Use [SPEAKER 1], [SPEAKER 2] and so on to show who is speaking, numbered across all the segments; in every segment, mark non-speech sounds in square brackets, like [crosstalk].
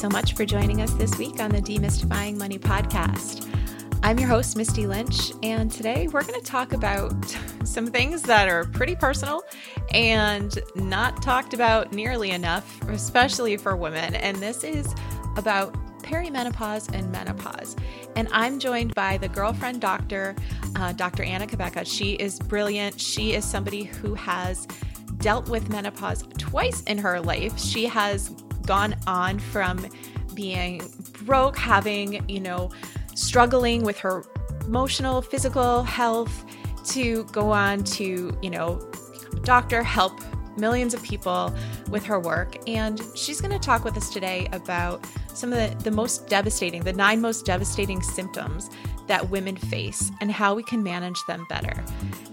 [SPEAKER 1] So much for joining us this week on the Demystifying Money podcast. I'm your host, Misty Lynch, and today we're going to talk about [laughs] some things that are pretty personal and not talked about nearly enough, especially for women. And this is about perimenopause and menopause. And I'm joined by the girlfriend doctor, uh, Dr. Anna Cabeca. She is brilliant. She is somebody who has dealt with menopause twice in her life. She has gone on from being broke, having, you know, struggling with her emotional, physical health to go on to, you know, doctor, help millions of people with her work. And she's going to talk with us today about some of the, the most devastating, the nine most devastating symptoms that women face and how we can manage them better.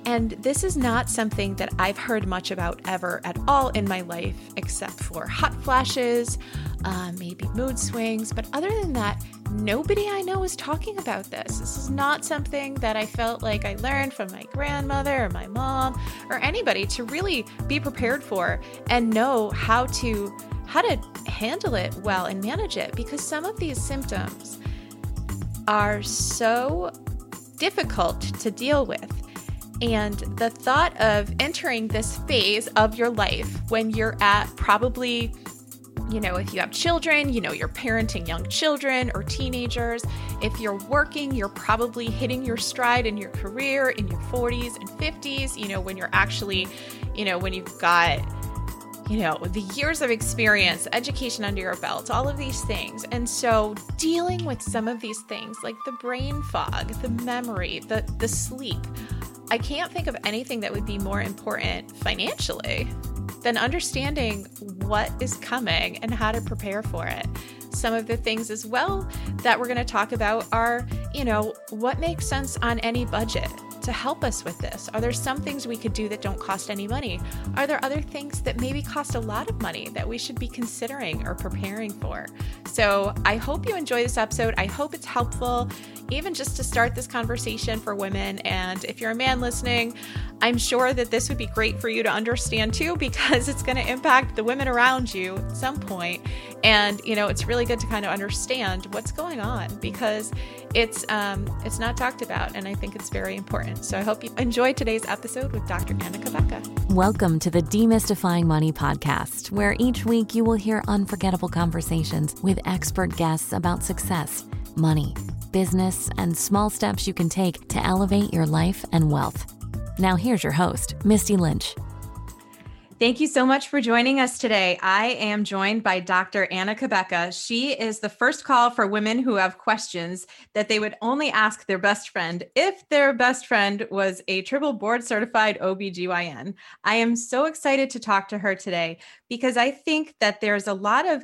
[SPEAKER 1] And this is not something that I've heard much about ever at all in my life, except for hot flashes, uh, maybe mood swings. But other than that, nobody I know is talking about this. This is not something that I felt like I learned from my grandmother or my mom or anybody to really be prepared for and know how to how to handle it well and manage it because some of these symptoms are so difficult to deal with. And the thought of entering this phase of your life when you're at probably you know, if you have children, you know, you're parenting young children or teenagers. If you're working, you're probably hitting your stride in your career in your 40s and 50s, you know, when you're actually, you know, when you've got, you know, the years of experience, education under your belt, all of these things. And so dealing with some of these things like the brain fog, the memory, the the sleep. I can't think of anything that would be more important financially than understanding what is coming and how to prepare for it. Some of the things as well that we're going to talk about are, you know, what makes sense on any budget to help us with this? Are there some things we could do that don't cost any money? Are there other things that maybe cost a lot of money that we should be considering or preparing for? So I hope you enjoy this episode. I hope it's helpful, even just to start this conversation for women. And if you're a man listening, I'm sure that this would be great for you to understand too, because it's going to impact the women around you at some point. And, you know, it's really good to kind of understand what's going on because it's um, it's not talked about, and I think it's very important. So I hope you enjoy today's episode with Dr. Anna Cabeca.
[SPEAKER 2] Welcome to the Demystifying Money podcast, where each week you will hear unforgettable conversations with expert guests about success, money, business, and small steps you can take to elevate your life and wealth. Now, here's your host, Misty Lynch.
[SPEAKER 1] Thank you so much for joining us today. I am joined by Dr. Anna Cabeca. She is the first call for women who have questions that they would only ask their best friend if their best friend was a triple board certified OBGYN. I am so excited to talk to her today because I think that there's a lot of,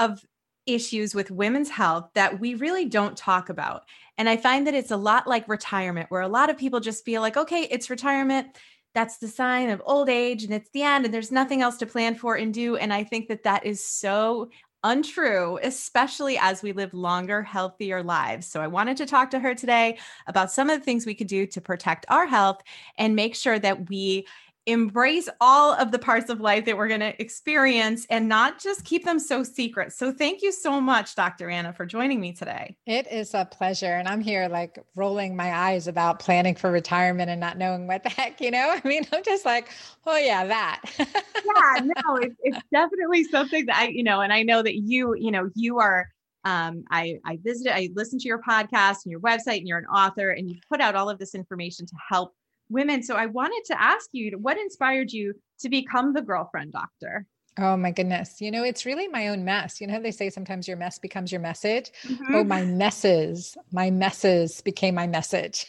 [SPEAKER 1] of issues with women's health that we really don't talk about. And I find that it's a lot like retirement, where a lot of people just feel like, okay, it's retirement. That's the sign of old age and it's the end, and there's nothing else to plan for and do. And I think that that is so untrue, especially as we live longer, healthier lives. So I wanted to talk to her today about some of the things we could do to protect our health and make sure that we embrace all of the parts of life that we're going to experience and not just keep them so secret. So thank you so much, Dr. Anna, for joining me today.
[SPEAKER 3] It is a pleasure. And I'm here like rolling my eyes about planning for retirement and not knowing what the heck, you know? [laughs] I mean, I'm just like, oh, yeah, that. [laughs]
[SPEAKER 1] yeah, no, it, it's definitely something that I, you know, and I know that you, you know, you are um, I, I visited, I listened to your podcast and your website, and you're an author, and you put out all of this information to help women. So I wanted to ask you what inspired you to become the girlfriend doctor?
[SPEAKER 3] Oh my goodness. You know, it's really my own mess. You know, they say sometimes your mess becomes your message. Mm-hmm. Oh, my messes, my messes became my message.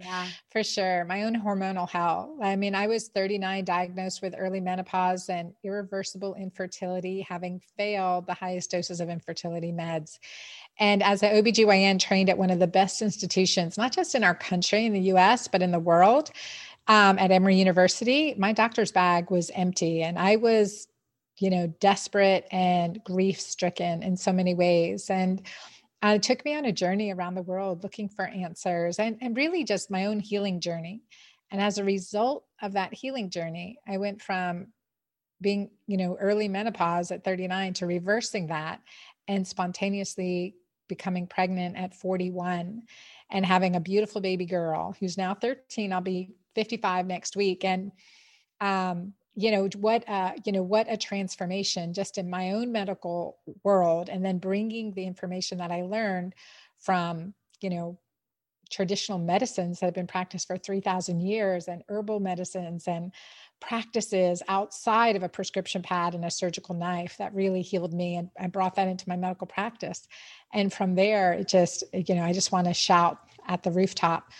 [SPEAKER 3] yeah, [laughs] for sure. My own hormonal hell. I mean, I was 39, diagnosed with early menopause and irreversible infertility, having failed the highest doses of infertility meds. And as an OBGYN trained at one of the best institutions, not just in our country, in the US, but in the world, um, at Emory University, my doctor's bag was empty. And I was you know, desperate and grief stricken in so many ways. And uh, it took me on a journey around the world looking for answers and, and really just my own healing journey. And as a result of that healing journey, I went from being, you know, early menopause at 39 to reversing that and spontaneously becoming pregnant at 41 and having a beautiful baby girl who's now 13. I'll be 55 next week. And um, you know what uh, you know what a transformation just in my own medical world and then bringing the information that i learned from you know traditional medicines that have been practiced for 3000 years and herbal medicines and practices outside of a prescription pad and a surgical knife that really healed me and i brought that into my medical practice. And from there it just you know i just want to shout at the rooftop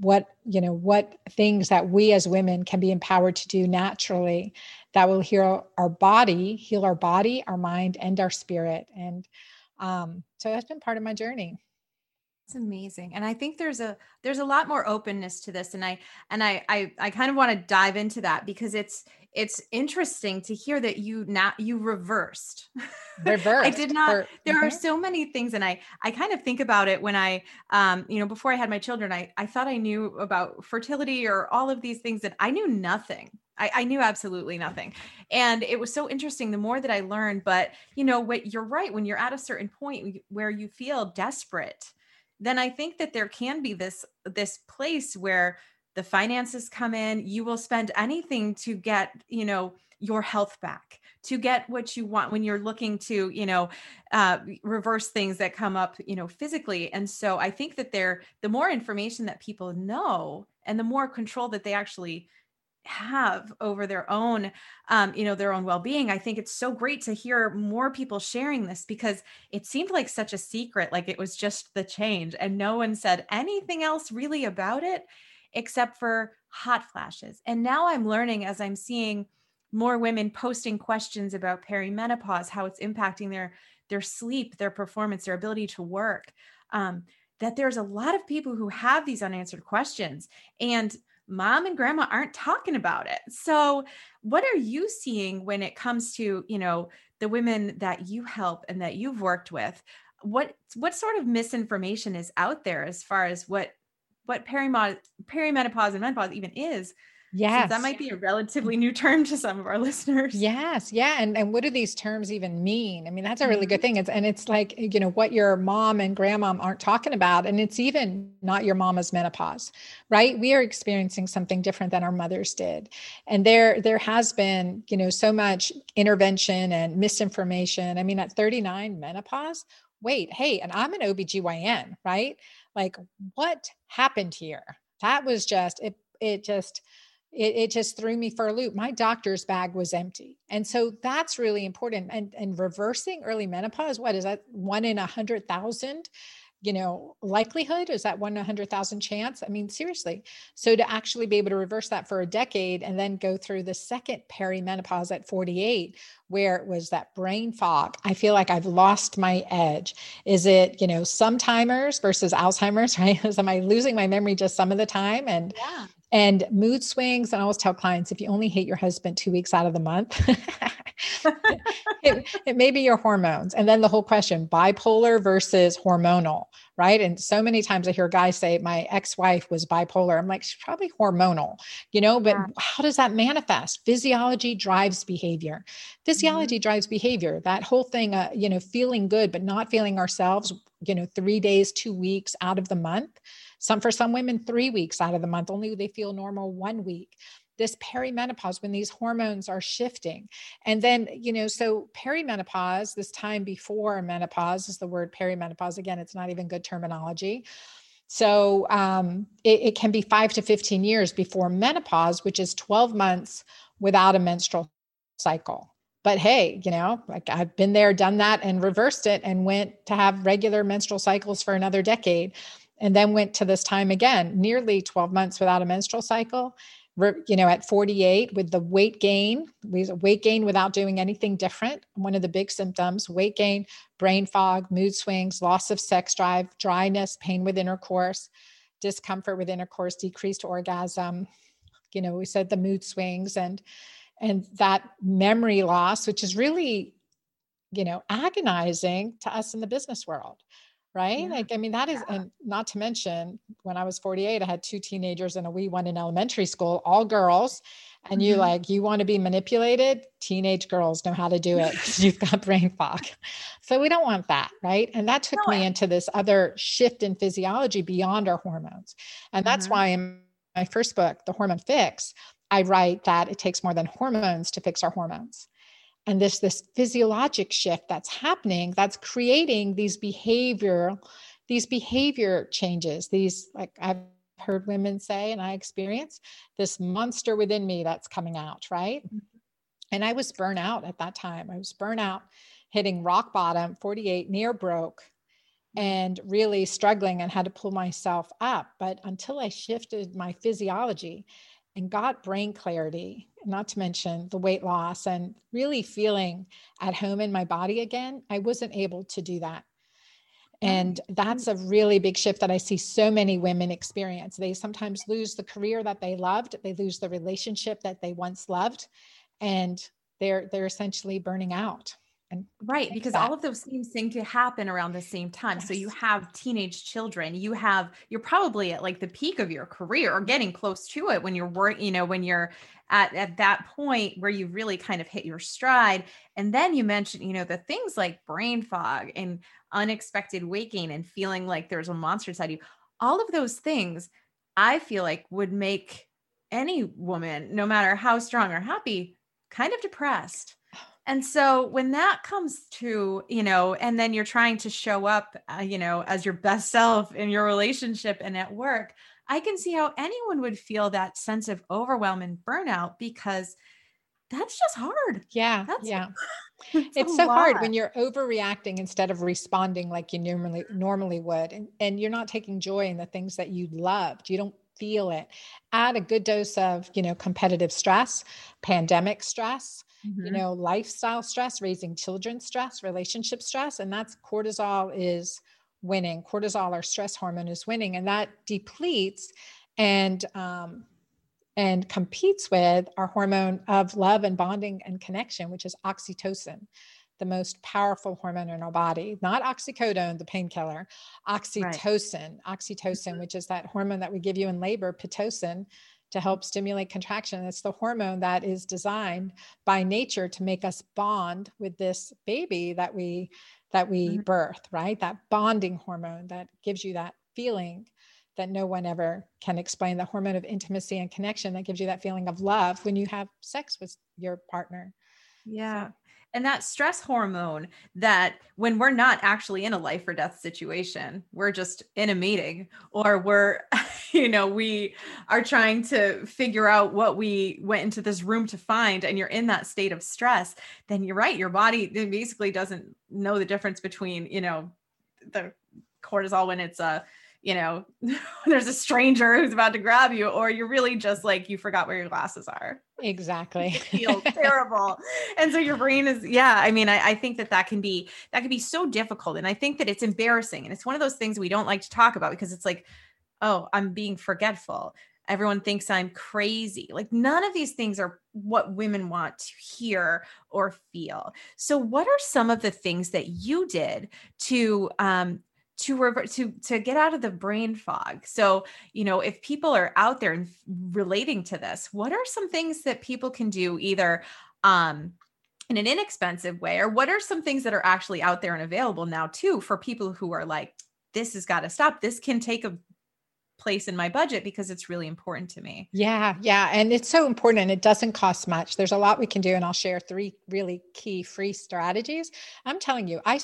[SPEAKER 3] what you know what things that we as women can be empowered to do naturally that will heal our body heal our body our mind and our spirit. And um, so that's been part of my journey
[SPEAKER 4] it's amazing and i think there's a there's a lot more openness to this and i and i i, I kind of want to dive into that because it's it's interesting to hear that you now you reversed.
[SPEAKER 3] Reversed. [laughs]
[SPEAKER 4] I did not. For, there mm-hmm. are so many things, and I I kind of think about it when I um you know before I had my children, I I thought I knew about fertility or all of these things that I knew nothing. I, I knew absolutely nothing, and it was so interesting. The more that I learned, but you know what, you're right. When you're at a certain point where you feel desperate, then I think that there can be this this place where the finances come in you will spend anything to get you know your health back to get what you want when you're looking to you know uh, reverse things that come up you know physically. And so i think that there the more information that people know and the more control that they actually have over their own um, you know their own well-being i think it's so great to hear more people sharing this because it seemed like such a secret like it was just the change and no one said anything else really about it except for hot flashes. And now I'm learning as I'm seeing more women posting questions about perimenopause, how it's impacting their their sleep, their performance, their ability to work. Um, that there's a lot of people who have these unanswered questions, and mom and grandma aren't talking about it. So, what are you seeing when it comes to you know the women that you help and that you've worked with? What what sort of misinformation is out there as far as what what perimenopause, perimenopause and menopause even is.
[SPEAKER 3] Yes.
[SPEAKER 4] that might be a relatively new term to some of our listeners.
[SPEAKER 3] Yes. Yeah. And, and what do these terms even mean? I mean, that's a really good mm-hmm. thing. It's, and it's like, you know, what your mom and grandmom aren't talking about. And it's even not your mama's menopause, right? We are experiencing something different than our mothers did. And there, there has been, you know, so much intervention and misinformation. I mean, at 39 menopause, wait, hey, and I'm an OBGYN, right? like what happened here that was just it it just it, it just threw me for a loop. My doctor's bag was empty. And so that's really important. And and reversing early menopause what is that one in a hundred thousand you know likelihood? Is that one in a hundred thousand chance? I mean seriously. So to actually be able to reverse that for a decade and then go through the second perimenopause at 48 where it was that brain fog i feel like i've lost my edge. Is it you know some timers versus alzheimer's [laughs] right? Am i losing my memory just some of the time? And yeah and mood swings and i always tell clients if you only hate your husband two weeks out of the month [laughs] it, it may be your hormones. And then the whole question bipolar versus hormonal, right? And so many times I hear guys say, My ex wife was bipolar. I'm like, She's probably hormonal, you know, but yeah. how does that manifest? Physiology drives behavior. Physiology mm-hmm. drives behavior. That whole thing, uh, you know, feeling good, but not feeling ourselves, you know, three days, two weeks out of the month. Some for some women, three weeks out of the month, only they feel normal one week this perimenopause when these hormones are shifting. And then, you know, so perimenopause, this time before menopause is the word perimenopause. Again, it's not even good terminology. So um, it, it can be five to 15 years before menopause, which is 12 months without a menstrual cycle. but hey, you know, like I've been there, done that, and reversed it and went to have regular menstrual cycles for another decade. And then went to this time again, nearly 12 months without a menstrual cycle. You know, at 48 with the weight gain, weight gain without doing anything different. One of the big symptoms weight gain, brain fog, mood swings, loss of sex drive, dryness, pain with intercourse, discomfort with intercourse, decreased orgasm. You know, we said the mood swings and and that memory loss which is really you know agonizing to us in the business world right yeah. like i mean that is and not to mention when i was 48 i had two teenagers and a wee one in elementary school all girls and mm-hmm. you like you want to be manipulated teenage girls know how to do it you've got brain fog so we don't want that right and that took no, me into this other shift in physiology beyond our hormones and that's mm-hmm. why in my first book the hormone fix I write that it takes more than hormones to fix our hormones. And this this physiologic shift that's happening that's creating these behavior these behavior changes these like I've heard women say and I experience this monster within me that's coming out, right? Mm-hmm. And I was burnout at that time. I was burnout, hitting rock bottom, 48, near broke, and really struggling and had to pull myself up. But until I shifted my physiology and got brain clarity, not to mention the weight loss and really feeling at home in my body again, I wasn't able to do that. Oh. And that's a really big shift that I see so many women experience. They sometimes lose the career that they loved, they lose the relationship that they once loved, and they're they're essentially burning out.
[SPEAKER 4] And right, because that. all of those things seem to happen around the same time. Yes. So you have teenage children, you have you're probably at like the peak of your career or getting close to it when you're work, you know, when you're at, at that point where you really kind of hit your stride. And then you mentioned, you know, the things like brain fog and unexpected waking and feeling like there's a monster inside you. All of those things I feel like would make any woman, no matter how strong or happy, kind of depressed. And so when that comes to, you know, and then you're trying to show up, uh, you know, as your best self in your relationship and at work, I can see how anyone would feel that sense of overwhelm and burnout because that's just hard.
[SPEAKER 3] Yeah.
[SPEAKER 4] That's,
[SPEAKER 3] yeah. [laughs] it's so lot. hard when you're overreacting instead of responding like you normally normally would and, and you're not taking joy in the things that you loved. You don't feel it. Add a good dose of, you know, competitive stress, pandemic stress, mm-hmm. you know, lifestyle stress, raising children stress, relationship stress, and that's cortisol is winning. Cortisol, our stress hormone, is winning, and that depletes and um, and competes with our hormone of love and bonding and connection, which is oxytocin, the most powerful hormone in our body. Not oxycodone, the painkiller, oxytocin, right. oxytocin, mm-hmm. which is that hormone that we give you in labor, pitocin, to help stimulate contraction. It's the hormone that is designed by nature to make us bond with this baby that we that we mm-hmm. birth, right? That bonding hormone that gives you that feeling that no one ever can explain the hormone of intimacy and connection that gives you that feeling of love when you have sex with your partner.
[SPEAKER 4] Yeah. So, and that stress hormone that when we're not actually in a life or death situation we're just in a meeting or we're [laughs] you know we are trying to figure out what we went into this room to find and you're in that state of stress then you're right your body basically doesn't know the difference between you know the cortisol when it's a you know, [laughs] there's a stranger who's about to grab you, or you're really just like you forgot where your glasses are.
[SPEAKER 3] Exactly.
[SPEAKER 4] feel [laughs] terrible. And so your brain is, yeah. I mean, I, I think that that can be that can be so difficult, and I think that it's embarrassing, and it's one of those things we don't like to talk about because it's like, oh, I'm being forgetful. Everyone thinks I'm crazy. Like, none of these things are what women want to hear or feel. So, what are some of the things that you did to um, to revert to to get out of the brain fog so you know if people are out there and relating to this what are some things that people can do either um in an inexpensive way or what are some things that are actually out there and available now too for people who are like this has got to stop this can take a place in my budget because it's really important to me.
[SPEAKER 3] Yeah, yeah. And it's so important and it doesn't cost much. There's a lot we can do. And I'll share three really key free strategies. I'm telling you, I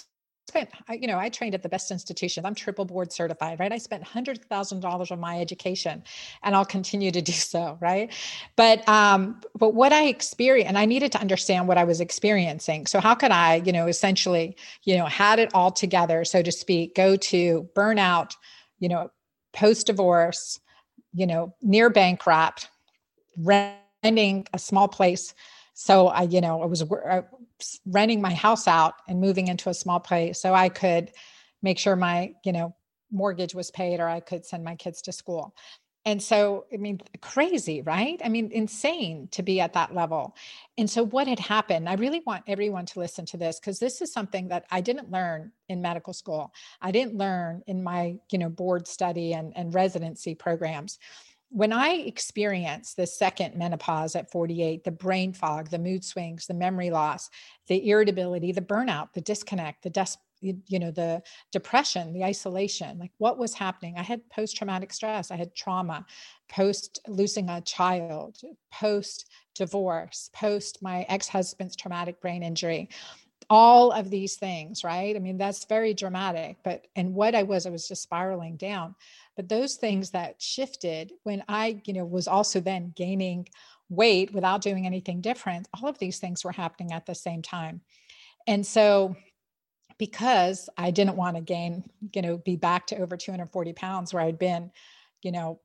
[SPEAKER 3] spent, you know, I trained at the best institutions. I'm triple board certified, right? I spent hundred thousand dollars on my education, and I'll continue to do [laughs] so, right? But um, but what I experienced, and I needed to understand what I was experiencing. So how could I, you know, essentially, you know, had it all together, so to speak, go to burnout, you know, post divorce, you know, near bankrupt, renting a small place. So I, you know, I was renting my house out and moving into a small place so I could make sure my, you know, mortgage was paid or I could send my kids to school. And so, I mean, crazy, right? I mean, insane to be at that level. And so, what had happened, I really want everyone to listen to this because this is something that I didn't learn in medical school. I didn't learn in my, you know, board study and, and residency programs when I experienced the second menopause at 48, the brain fog, the mood swings, the memory loss, the irritability, the burnout, the disconnect, the des- you know the depression the isolation like what was happening? I had post traumatic stress i had trauma post losing a child post divorce post my ex-husband's traumatic brain injury all of these things right? I mean that's very dramatic but and what i was i was just spiraling down but those things that shifted when i you know was also then gaining weight without doing anything different all of these things were happening at the same time. And so because i didn't want to gain you know be back to over 240 pounds where i'd been you know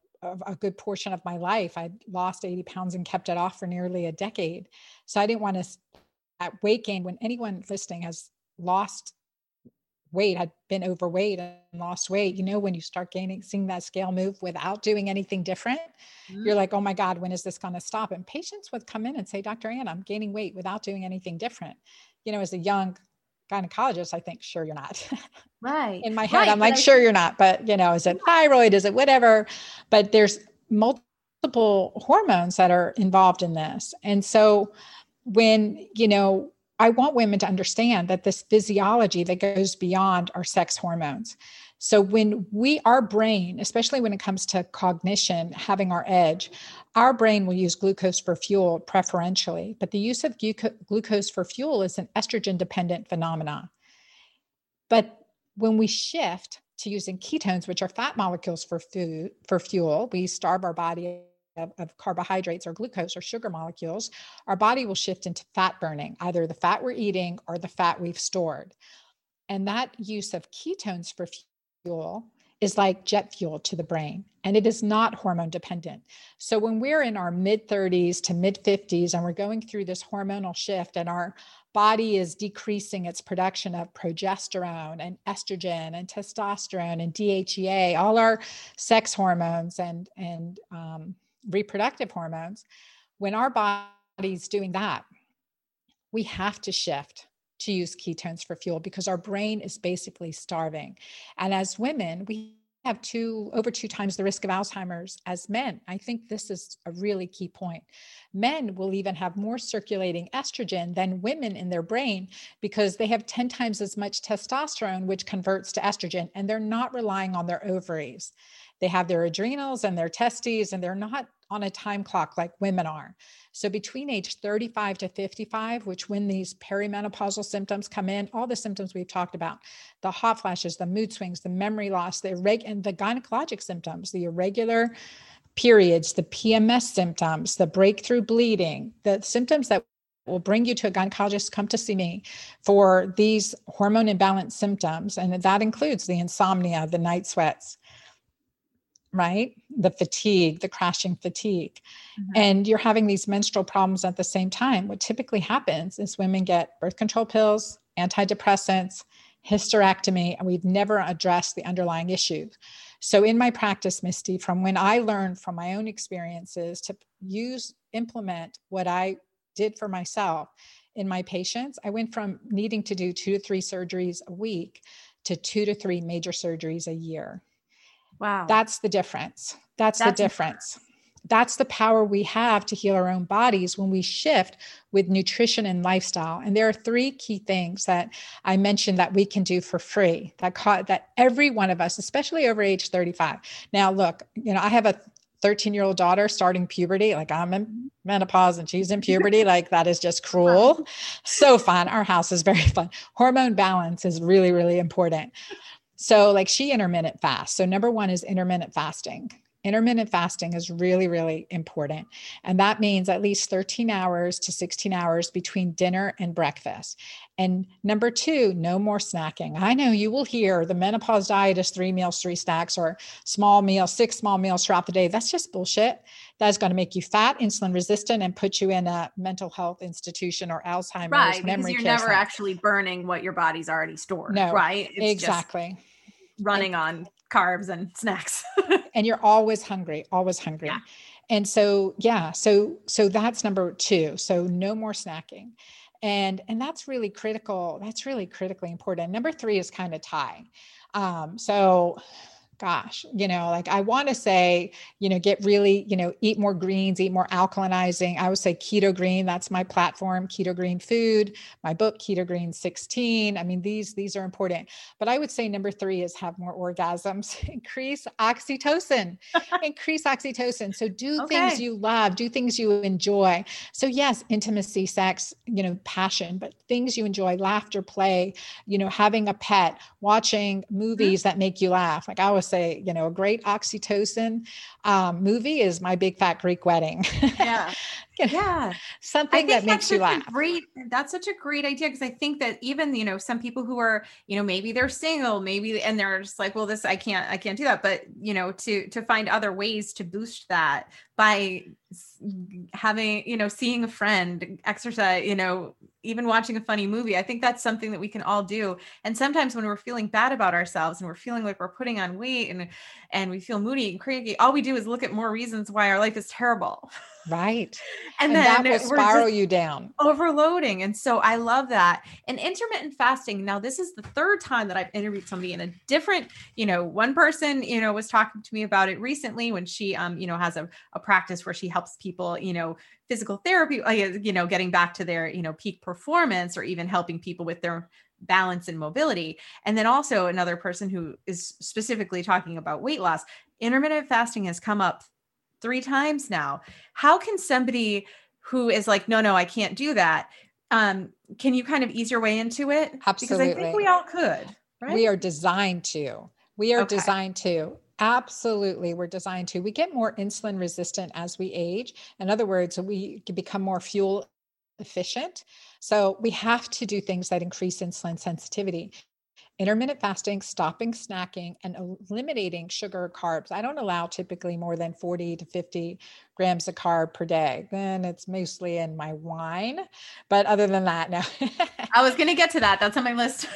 [SPEAKER 3] a good portion of my life i'd lost 80 pounds and kept it off for nearly a decade. So i didn't want to at weight gain when anyone listening has lost weight, had been overweight and lost weight, you know, when you start gaining, seeing that scale move without doing anything different, mm-hmm. you're like, oh my God, when is this going to stop? And patients would come in and say, Dr. Ann, I'm gaining weight without doing anything different. You know, as a young gynecologist, I think, sure, you're not. [laughs]
[SPEAKER 4] Right.
[SPEAKER 3] In my head, right, I'm like, I- sure, you're not. But, you know, is it thyroid? Is it whatever? But there's multiple hormones that are involved in this. And so when, you know, I want women to understand that this physiology that goes beyond our sex hormones. So when we our brain, especially when it comes to cognition, having our edge, our brain will use glucose for fuel preferentially, but the use of glucose for fuel is an estrogen dependent phenomena. But when we shift to using ketones, which are fat molecules for food for fuel, we starve our body of, of, carbohydrates or glucose or sugar molecules, our body will shift into fat burning, either the fat we're eating or the fat we've stored. And that use of ketones for fuel is like jet fuel to the brain, and it is not hormone dependent. So when we're in our mid 30s to mid 50s and we're going through this hormonal shift and our body is decreasing its production of progesterone and estrogen and testosterone and DHEA, all our sex hormones and and um, reproductive hormones, when our body's doing that, we have to shift to use ketones for fuel because our brain is basically starving. And as women, we have two over two times the risk of Alzheimer's as men. I think this is a really key point. Men will even have more circulating estrogen than women in their brain because they have 10 times as much testosterone, which converts to estrogen, and they're not relying on their ovaries. They have their adrenals and their testes, and they're not on a time clock like women are. So between age 35 to 55, which when these perimenopausal symptoms come in, all the symptoms we've talked about, the hot flashes, the mood swings, the memory loss, the irreg- and the gynecologic symptoms, the irregular periods, the PMS symptoms, the breakthrough bleeding, the symptoms that will bring you to a gynecologist come to see me for these hormone imbalance symptoms and that includes the insomnia the night sweats right? The fatigue, the crashing fatigue. Mm-hmm. And you're having these menstrual problems at the same time. What typically happens is women get birth control pills, antidepressants, hysterectomy, and we've never addressed the underlying issue. So, in my practice, Misty, from when I learned from my own experiences to use, implement what I did for myself in my patients, I went from needing to do two to three surgeries a week to two to three major surgeries a year.
[SPEAKER 4] Wow.
[SPEAKER 3] That's the difference. That's, That's the difference. That's the power we have to heal our own bodies when we shift with nutrition and lifestyle. And there are three key things that I mentioned that we can do for free that ca- that every one of us, especially over age 35. Now, look, you know, I have a 13 year old daughter starting puberty. Like I'm in menopause and she's in puberty, [laughs] like that is just cruel. So fun. Our house is very fun. Hormone balance is really, really important. So, like she intermittent fast. So, number one is intermittent fasting. Intermittent fasting is really, really important. And that means at least 13 hours to 16 hours between dinner and breakfast. And number two, no more snacking. I know you will hear the menopause diet is three meals, three snacks, or small meals, six small meals throughout the day. That's just bullshit. That's going to make you fat, insulin resistant, and put you in a mental health institution or Alzheimer's
[SPEAKER 4] right,
[SPEAKER 3] memory
[SPEAKER 4] because you're never actually burning what your body's already stored. No, right?
[SPEAKER 3] It's exactly.
[SPEAKER 4] Running on carbs and snacks. [laughs]
[SPEAKER 3] and you're always hungry, always hungry. Yeah. And so, yeah, so so that's number 2. So no more snacking. And and that's really critical. That's really critically important. Number 3 is kind of tie. Um, so gosh, you know, like I want to say, you know, get really, you know, eat more greens, eat more alkalinizing. I would say keto green, that's my platform, keto green food, my book, Keto Green 16. I mean, these, these are important. But I would say number three is have more orgasms, [laughs] increase oxytocin, [laughs] increase oxytocin. So do okay. things you love, do things you enjoy. So yes, intimacy, sex, you know, passion, but things you enjoy, laughter, play, you know, having a pet, watching mm-hmm. movies mm-hmm. that make you laugh. Like I was say, you know, a great oxytocin um, movie is My Big Fat Greek Wedding.
[SPEAKER 4] Yeah. [laughs]
[SPEAKER 3] you [laughs] know, yeah. Something that makes you laugh.
[SPEAKER 4] Great. That's such a great idea. Cause I think that even, you know, some people who are, you know, maybe they're single, maybe, and they're just like, well, this, I can't, I can't do that. But, you know, to, to find other ways to boost that by having, you know, seeing a friend exercise, you know, even watching a funny movie. I think that's something that we can all do. And sometimes when we're feeling bad about ourselves and we're feeling like we're putting on weight and and we feel moody and cranky, all we do is look at more reasons why our life is terrible. [laughs]
[SPEAKER 3] Right. and, and then that will spiral you down.
[SPEAKER 4] Overloading. And so I love that. And intermittent fasting. Now, this is the third time that I've interviewed somebody in a different, you know, one person, you know, was talking to me about it recently when she um, you know, has a, a practice where she helps people, you know, physical therapy, uh, you know, getting back to their, you know, peak performance or even helping people with their balance and mobility. And then also another person who is specifically talking about weight loss. Intermittent fasting has come up three times now. How can somebody who is like, no, no, I can't do that. Um, can you kind of ease your way into it?
[SPEAKER 3] Absolutely.
[SPEAKER 4] Because I think we all could. Right?
[SPEAKER 3] We are designed to. We are okay. designed to. Absolutely, we're designed to. We get more insulin resistant as we age. In other words, we become more fuel efficient. So we have to do things that increase insulin sensitivity intermittent fasting, stopping snacking, and eliminating sugar carbs. I don't allow typically more than 40 to 50 grams of carb per day. Then it's mostly in my wine. But other than that, no.
[SPEAKER 4] I was going to get to [laughs] that. That's on my list.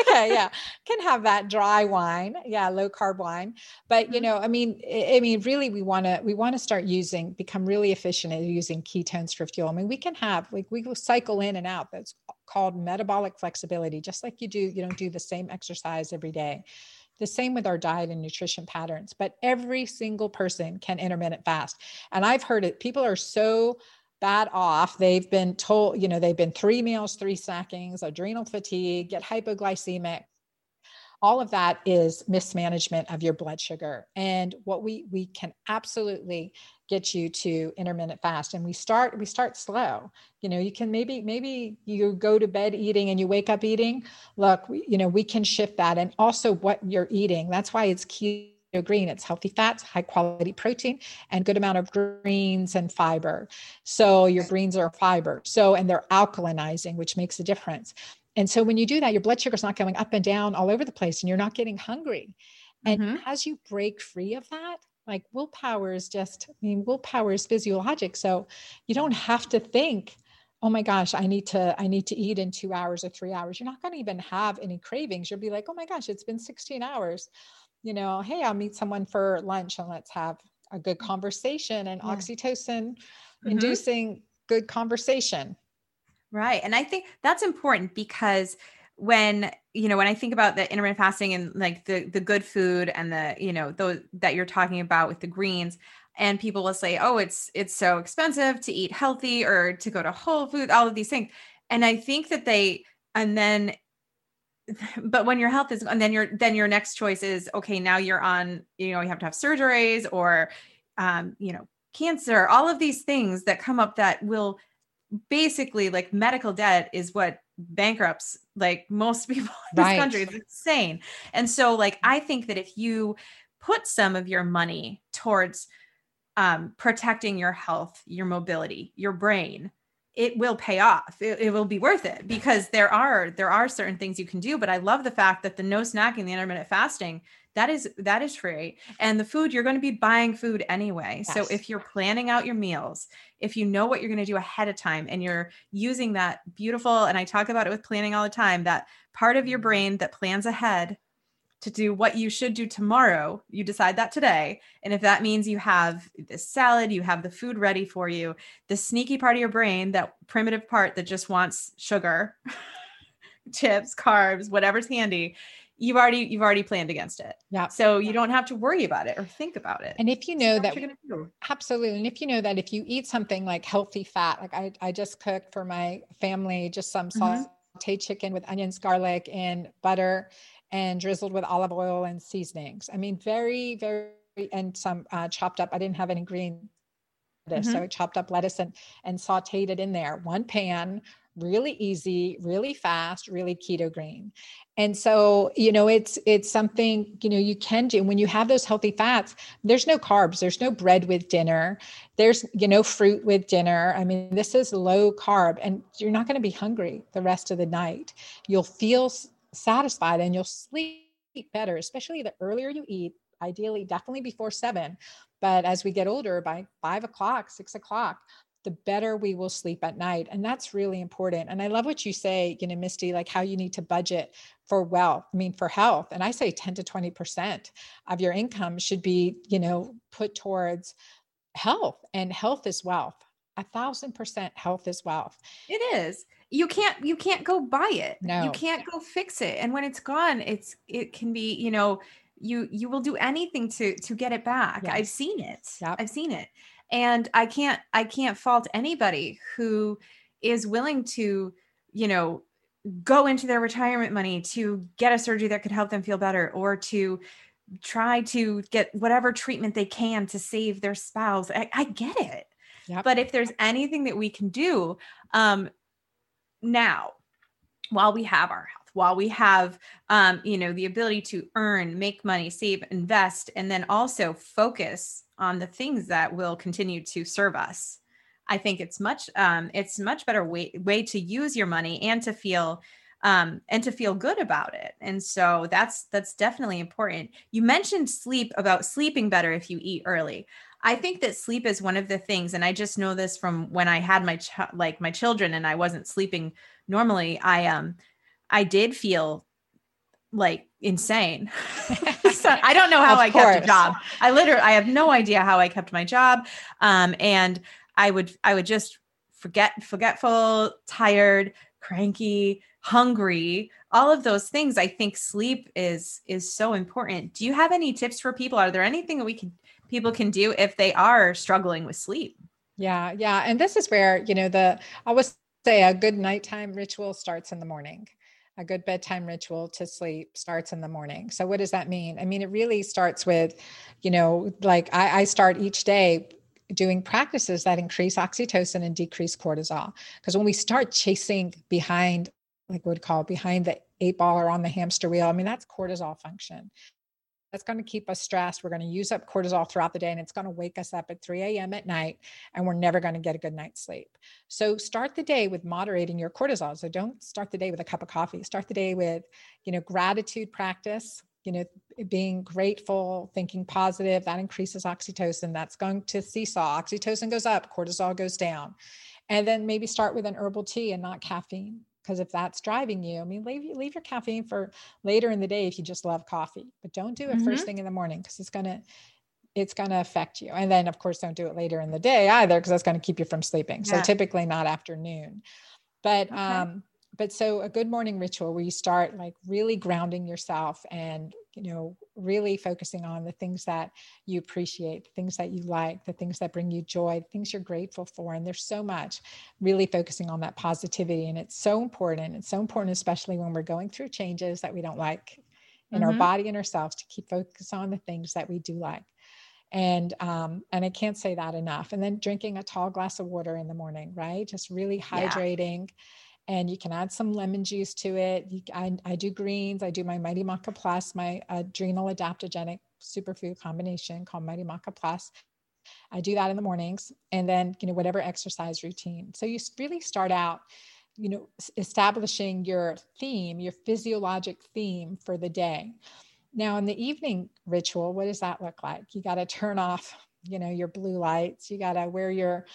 [SPEAKER 3] okay. Yeah. [laughs] Can have that dry wine. Yeah. Low carb wine. But, you mm-hmm. know, I mean, I mean, really, we want to, we want to start using, become really efficient at using ketones for fuel. I mean, we can have, like, we will cycle in and out. That's called metabolic flexibility, just like you do, you don't do the same exercise every day. The same with our diet and nutrition patterns, but every single person can intermittent fast. And I've heard it, people are so bad off. They've been told, you know, they've been three meals, three snackings, adrenal fatigue, get hypoglycemic. All of that is mismanagement of your blood sugar. And what we we can absolutely get you to intermittent fast and we start we start slow. You know you can maybe maybe you go to bed eating and you wake up eating. Look we, you know we can shift that. And also what you're eating that's why it's keto green it's healthy fats high quality protein and good amount of greens and fiber. So your greens are fiber. So and they're alkalinizing which makes a difference. And so when you do that your blood sugar is not going up and down all over the place and you're not getting hungry. And mm-hmm. as you break free of that like willpower is just, I mean, willpower is physiologic. So you don't have to think, oh my gosh, I need to, I need to eat in two hours or three hours. You're not going to even have any cravings. You'll be like, oh my gosh, it's been 16 hours. You know, hey, I'll meet someone for lunch and let's have a good conversation and yeah. oxytocin mm-hmm. inducing good conversation.
[SPEAKER 4] Right. And I think that's important because when you know when i think about the intermittent fasting and like the the good food and the you know those that you're talking about with the greens and people will say oh it's it's so expensive to eat healthy or to go to whole food all of these things. And i think that they and then [laughs] but when your health is and then your then your next choice is okay now you're on you know you have to have surgeries or um you know cancer, all of these things that come up that will basically like medical debt is what bankrupts like most [laughs] people in this right. country. It's insane. And so like I think that if you put some of your money towards um, protecting your health, your mobility, your brain, it will pay off. It, it, will be worth it because there are there are certain things you can do. But I love the fact that the no snacking, the intermittent fasting, that is that is free, and the food you're going to be buying food anyway. Yes. So if you're planning out your meals, if you know what you're going to do ahead of time, and you're using that beautiful, and I talk about it with planning all the time, that part of your brain that plans ahead to do what you should do tomorrow, you decide that today. And if that means you have this salad, you have the food ready for you, the sneaky part of your brain, that primitive part that just wants sugar, [laughs] chips, carbs, whatever's handy, you've already you've already planned against it.
[SPEAKER 3] Yeah.
[SPEAKER 4] So you don't have to worry about it or think about it.
[SPEAKER 3] And if you know that absolutely, and if you know that if you eat something like healthy fat, like I, I just cooked for my family just some mm-hmm. sauteed chicken with onions, garlic, and butter and drizzled with olive oil and seasonings. I mean, very, very, and some uh, chopped up. I didn't have any green lettuce, mm-hmm. so I chopped up lettuce and and sautéed it in there. One pan, really easy, really fast, really keto green. And so, you know, it's it's something, you know, you can do when you have those healthy fats, there's no carbs, there's no bread with dinner. There's, you know, fruit with dinner. I mean, this is low carb and you're not going to be hungry the rest of the night. You'll feel satisfied and you'll sleep better, especially the earlier you eat, ideally, definitely before seven. But as we get older, by five o'clock, six o'clock, the better we will sleep at night. And that's really important. And I love what you say, you know, Misty, like how you need to budget for wealth, I mean, for health. And I say 10 to 20% of your income should be, you know, put towards health and health is wealth. A thousand percent health is wealth.
[SPEAKER 4] It is you can't you can't go buy it
[SPEAKER 3] no
[SPEAKER 4] you can't go fix it and when it's gone it's it can be you know you you will do anything to to get it back yes. i've seen it yep. i've seen it and i can't i can't fault anybody who is willing to you know go into their retirement money to get a surgery that could help them feel better or to try to get whatever treatment they can to save their spouse. I, I get it. Yep. but if there's anything that we can do um now while we have our health while we have um, you know the ability to earn make money save invest and then also focus on the things that will continue to serve us. I think it's much um, it's much better way way to use your money and to feel um, and to feel good about it. And so that's that's definitely important. You mentioned sleep about sleeping better if you eat early. I think that sleep is one of the things, and I just know this from when I had my ch- like my children and I wasn't sleeping normally. I um I did feel like insane. [laughs] so I don't know how I course. kept a job. I literally I have no idea how I kept my job. Um, and I would I would just forget forgetful, tired, cranky, hungry, all of those things. I think sleep is is so important. Do you have any tips for people? Are there anything that we can people can do if they are struggling with sleep.
[SPEAKER 3] Yeah, yeah. And this is where, you know, the I always say a good nighttime ritual starts in the morning. A good bedtime ritual to sleep starts in the morning. So what does that mean? I mean, it really starts with, you know, like I, I start each day doing practices that increase oxytocin and decrease cortisol. Because when we start chasing behind, like we call behind the eight ball or on the hamster wheel, I mean, that's cortisol function. That's going to keep us stressed. We're going to use up cortisol throughout the day and it's going to wake us up at 3 a.m. at night and we're never going to get a good night's sleep. So start the day with moderating your cortisol. So don't start the day with a cup of coffee. Start the day with, you know, gratitude practice, you know, being grateful, thinking positive, that increases oxytocin. That's going to seesaw. Oxytocin goes up, cortisol goes down. And then maybe start with an herbal tea and not caffeine because if that's driving you, I mean, leave leave your caffeine for later in the day if you just love coffee, but don't do it mm-hmm. first thing in the morning because it's gonna it's gonna affect you. And then of course, don't do it later in the day either because that's gonna keep you from sleeping. Yeah. So typically not afternoon, but okay. um, but so a good morning ritual where you start like really grounding yourself and you know really focusing on the things that you appreciate the things that you like the things that bring you joy the things you're grateful for and there's so much really focusing on that positivity and it's so important it's so important especially when we're going through changes that we don't like in mm-hmm. our body and ourselves to keep focus on the things that we do like and um, and I can't say that enough. And then drinking a tall glass of water in the morning, right? Just really hydrating. And you can add some lemon juice to it. You, I, I, do greens. I do my Mighty Maca Plus, my adrenal adaptogenic superfood combination called Mighty Maca Plus. I do that in the mornings and then, you know, whatever exercise routine. So you really start out, you know, establishing your theme, your physiologic theme for the day. Now, in the evening ritual, what does that look like? You got to turn off, you know, your blue lights. You got to wear your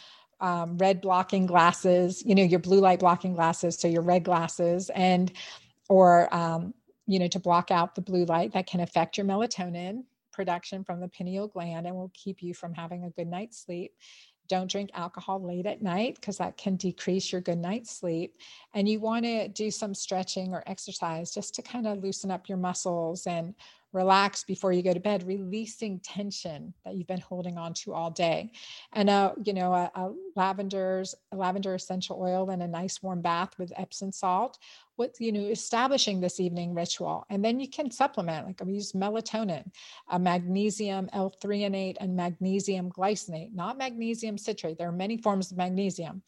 [SPEAKER 3] um, red blocking glasses, you know, your blue light blocking glasses, so your red glasses, and or um, you know, to block out the blue light that can affect your melatonin production from the pineal gland and will keep you from having a good night's sleep. Don't drink alcohol late at night because that can decrease your good night's sleep. And you want to do some stretching or exercise just to kind of loosen up your muscles and relax before you go to bed, releasing tension that you've been holding on to all day. And a, you know, a, a lavender's a lavender essential oil and a nice warm bath with Epsom salt. What you know, establishing this evening ritual, and then you can supplement. Like we use melatonin, a magnesium L-threonate, and magnesium glycinate, not magnesium citrate. There are many forms of magnesium.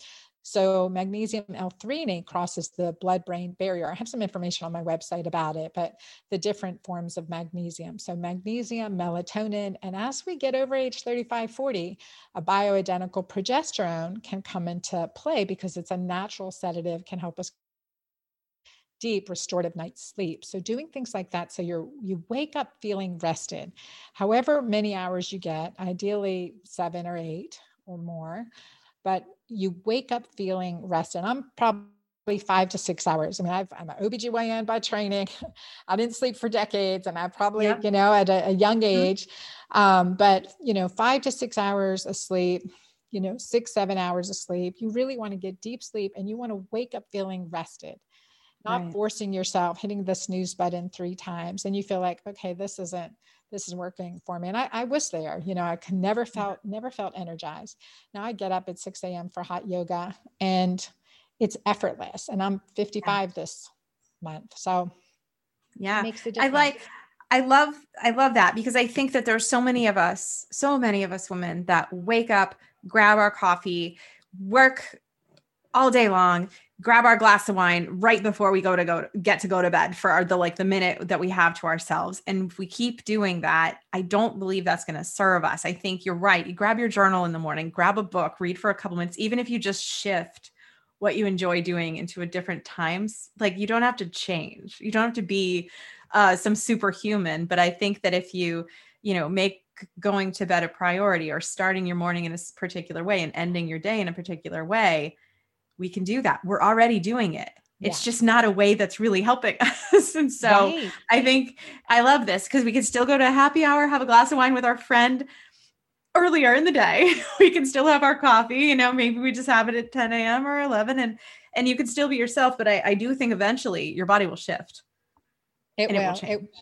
[SPEAKER 3] So magnesium L-threonate crosses the blood-brain barrier. I have some information on my website about it, but the different forms of magnesium. So magnesium, melatonin, and as we get over age 35, 40, a bioidentical progesterone can come into play because it's a natural sedative, can help us deep restorative night's sleep so doing things like that so you're you wake up feeling rested however many hours you get ideally seven or eight or more but you wake up feeling rested. I'm probably five to six hours. I mean, i am an OBGYN by training. [laughs] I didn't sleep for decades and I probably, yeah. you know, at a, a young mm-hmm. age, mm-hmm. um, but, you know, five to six hours of sleep, you know, six, seven hours of sleep. You really want to get deep sleep and you want to wake up feeling rested not right. forcing yourself hitting the snooze button three times and you feel like okay this isn't this is working for me. And I, I was there, you know, I could never mm. felt, never felt energized. Now I get up at 6 a.m. for hot yoga and it's effortless. And I'm 55 this month. So
[SPEAKER 4] yeah, I like, I love, I love that because I think that there's so many of us, so many of us women that wake up, grab our coffee, work all day long, grab our glass of wine right before we go to go to, get to go to bed for our, the like the minute that we have to ourselves. And if we keep doing that i don't believe that's going to serve us. I think you're right. You grab your journal in the morning grab a book read for a couple minutes even if you just shift what you enjoy doing into a different times like you don't have to change. You don't have to be uh, some superhuman. But i think that if you you know make going to bed a priority or starting your morning in a particular way and ending your day in a particular way we can do that. We're already doing it. It's yeah. just not a way that's really helping [laughs] us. and so right. I think I love this because we can still go to a happy hour, have a glass of wine with our friend earlier in the day. [laughs] we can still have our coffee, you know, maybe we just have it at 10 a.m. or 11 and and you can still be yourself. But I, I do think eventually your body will shift.
[SPEAKER 3] It will. It will, it,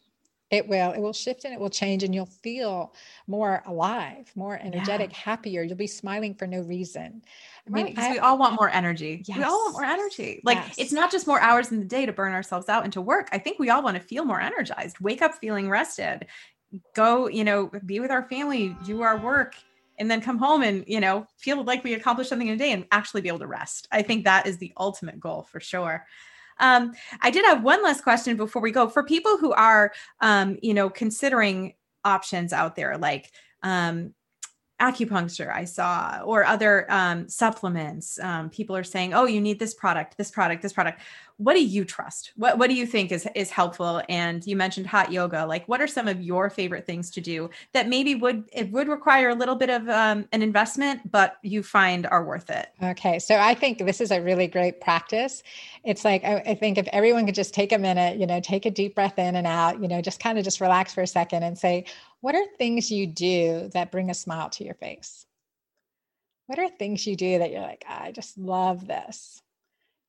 [SPEAKER 3] it will. It will shift and it will change, and you'll feel more alive, more energetic, yeah. happier. You'll be smiling for no reason.
[SPEAKER 4] I mean, because we all want more energy. Yes. We all want more energy. Like yes. it's not just more hours in the day to burn ourselves out and to work. I think we all want to feel more energized, wake up feeling rested, go, you know, be with our family, do our work, and then come home and, you know, feel like we accomplished something in a day and actually be able to rest. I think that is the ultimate goal for sure. Um, I did have one last question before we go. For people who are, um, you know, considering options out there, like um, acupuncture I saw or other um, supplements. Um, people are saying, "Oh, you need this product, this product, this product." What do you trust? What What do you think is is helpful? And you mentioned hot yoga. Like, what are some of your favorite things to do that maybe would it would require a little bit of um, an investment, but you find are worth it?
[SPEAKER 3] Okay, so I think this is a really great practice. It's like I, I think if everyone could just take a minute, you know, take a deep breath in and out, you know, just kind of just relax for a second and say, what are things you do that bring a smile to your face? What are things you do that you're like, I just love this?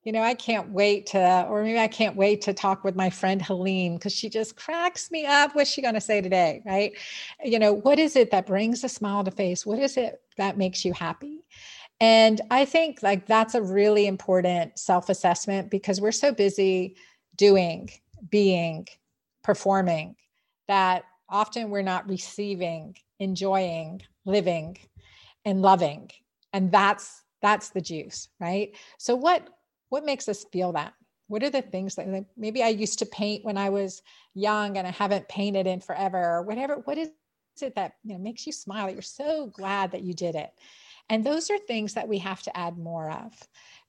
[SPEAKER 3] You know, I can't wait to, or maybe I can't wait to talk with my friend Helene because she just cracks me up. What's she going to say today? Right. You know, what is it that brings a smile to face? What is it that makes you happy? And I think like that's a really important self assessment because we're so busy doing, being, performing that often we're not receiving enjoying, living, and loving. And that's that's the juice, right? So what what makes us feel that? What are the things that like, maybe I used to paint when I was young and I haven't painted in forever or whatever? What is it that you know makes you smile? That You're so glad that you did it. And those are things that we have to add more of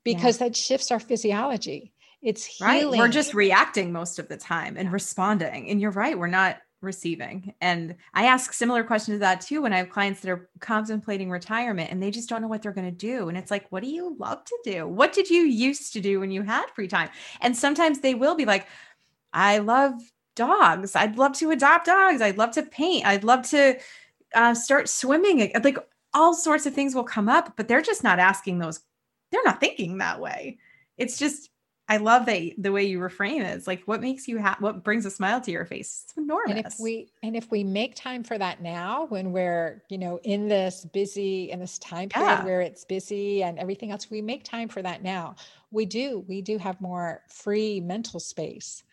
[SPEAKER 3] because yeah. that shifts our physiology. It's healing.
[SPEAKER 4] Right. We're just reacting most of the time and responding. And you're right. We're not receiving. And I ask similar questions to that too when I have clients that are contemplating retirement and they just don't know what they're going to do. And it's like, what do you love to do? What did you used to do when you had free time? And sometimes they will be like, I love dogs. I'd love to adopt dogs. I'd love to paint. I'd love to uh, start swimming. Like all sorts of things will come up, but they're just not asking those. They're not thinking that way. It's just I love that the way you reframe it. It's like what makes you happy, what brings a smile to your face. It's enormous.
[SPEAKER 3] And if we and if we make time for that now, when we're you know in this busy in this time period yeah. where it's busy and everything else, we make time for that now. We do we do have more free mental space.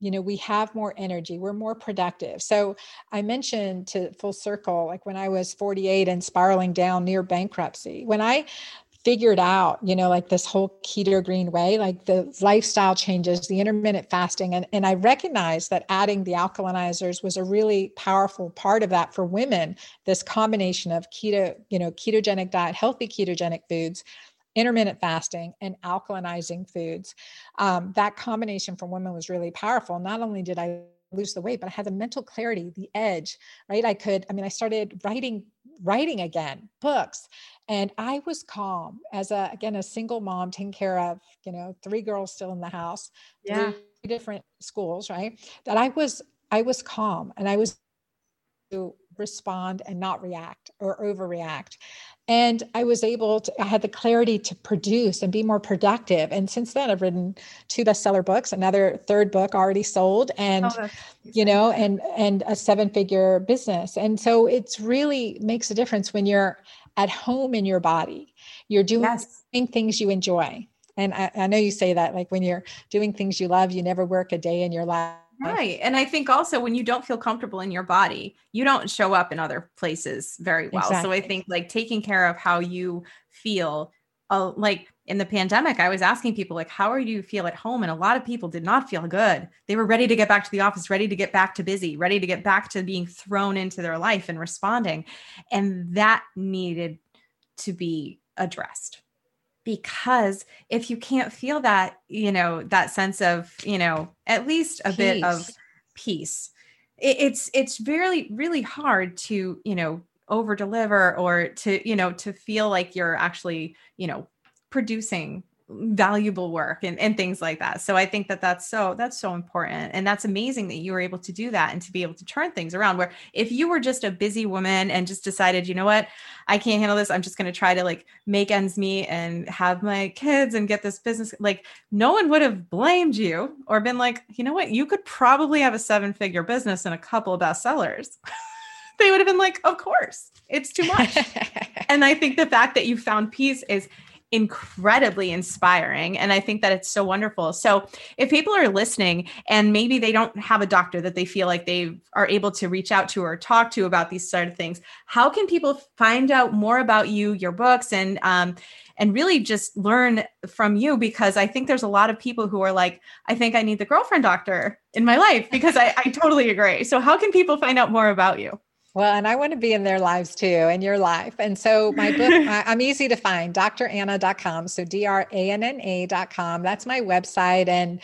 [SPEAKER 3] You know, we have more energy. We're more productive. So I mentioned to full circle, like when I was 48 and spiraling down near bankruptcy, when I figured out, you know, like this whole keto green way, like the lifestyle changes, the intermittent fasting. And, and I recognized that adding the alkalinizers was a really powerful part of that for women. This combination of keto, you know, ketogenic diet, healthy ketogenic foods, intermittent fasting, and alkalinizing foods. Um, that combination for women was really powerful. Not only did I lose the weight, but I had the mental clarity, the edge, right? I could, I mean, I started writing writing again books and i was calm as a again a single mom taking care of you know three girls still in the house yeah. three different schools right that i was i was calm and i was to respond and not react or overreact. And i was able to i had the clarity to produce and be more productive. And since then i've written two bestseller books another third book already sold and oh, you know and and a seven figure business. And so it's really makes a difference when you're at home in your body you're doing yes. things you enjoy and I, I know you say that like when you're doing things you love you never work a day in your life
[SPEAKER 4] Right. And I think also when you don't feel comfortable in your body, you don't show up in other places very well. Exactly. So I think like taking care of how you feel, uh, like in the pandemic, I was asking people, like, how are you feel at home? And a lot of people did not feel good. They were ready to get back to the office, ready to get back to busy, ready to get back to being thrown into their life and responding. And that needed to be addressed because if you can't feel that you know that sense of you know at least a peace. bit of peace it, it's it's really really hard to you know over deliver or to you know to feel like you're actually you know producing valuable work and, and things like that. So i think that that's so that's so important. And that's amazing that you were able to do that and to be able to turn things around where if you were just a busy woman and just decided you know what? I can't handle this. I'm just going to try to like make ends meet and have my kids and get this business like no one would have blamed you or been like you know what? You could probably have a seven figure business and a couple of bestsellers. [laughs] They would have been like of course. It's too much. [laughs] And i think the fact that you found peace is incredibly inspiring. And I think that it's so wonderful. So, if people are listening and maybe they don't have a doctor that they feel like they are able to reach out to or talk to about these sort of things, how can people find out more about you, your books, and um, and really just learn from you? Because I think there's a lot of people who are like, I think I need the girlfriend doctor in my life because I, I totally agree. So, how can people find out more about you?
[SPEAKER 3] Well, and I want to be in their lives too, in your life. And so my book, [laughs] I'm easy to find, dranna.com. So D-R-A-N-N-A.com. That's my website. And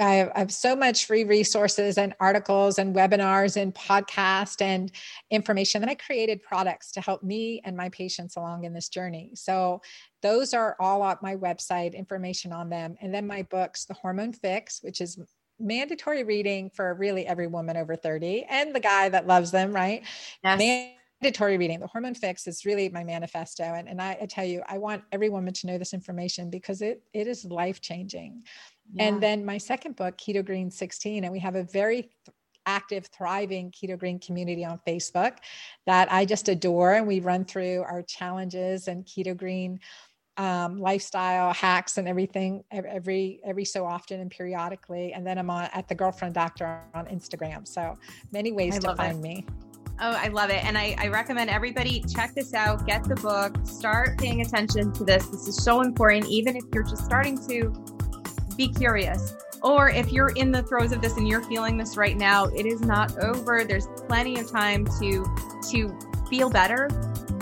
[SPEAKER 3] I have, I have, so much free resources and articles and webinars and podcast and information. And I created products to help me and my patients along in this journey. So those are all on my website, information on them. And then my books, The Hormone Fix, which is mandatory reading for really every woman over 30 and the guy that loves them, right? Yes. Mandatory reading. The hormone fix is really my manifesto. And, and I, I tell you, I want every woman to know this information because it it is life changing. Yeah. And then my second book, Keto Green 16, and we have a very th- active, thriving Keto Green community on Facebook that I just adore. And we run through our challenges and Keto Green um, lifestyle hacks and everything every every so often and periodically. And then I'm on at the Girlfriend Doctor on Instagram. So many ways I to find it. me.
[SPEAKER 4] Oh, I love it. And I, I, recommend everybody check this out, get the book, start paying attention to this. This is so important, even if you're just starting to be curious. Or if you're in the throes of this and you're feeling this right now, it is not over. There's plenty of time to to feel better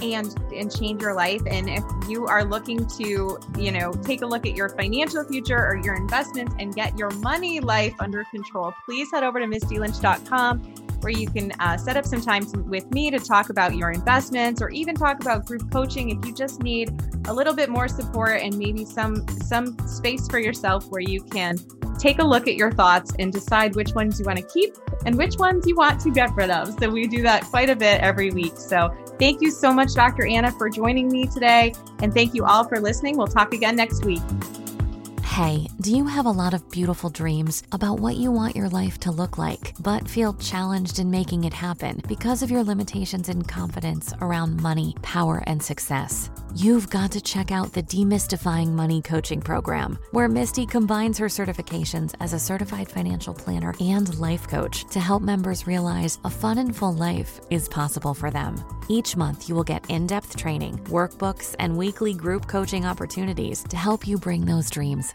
[SPEAKER 4] and and change your life. And if you are looking to you know take a look at your financial future or your investments and get your money life under control please head over to mistylynch.com where you can uh, set up some time with me to talk about your investments or even talk about group coaching if you just need a little bit more support and maybe some some space for yourself where you can take a look at your thoughts and decide which ones you want to keep and which ones you want to get rid of. So we do that quite a bit every week. So thank you so much, Dr. Anna, for joining me today. And thank you all for listening. We'll talk again next week.
[SPEAKER 2] Hey, do you have a lot of beautiful dreams about what you want your life to look like, but feel challenged in making it happen because of your limitations in confidence around money, power, and success? You've got to check out the Demystifying Money Coaching Program, where Misty combines her certifications as a certified financial planner and life coach to help members realize a fun and full life is possible for them. Each month, you will get in depth training, workbooks, and weekly group coaching opportunities to help you bring those dreams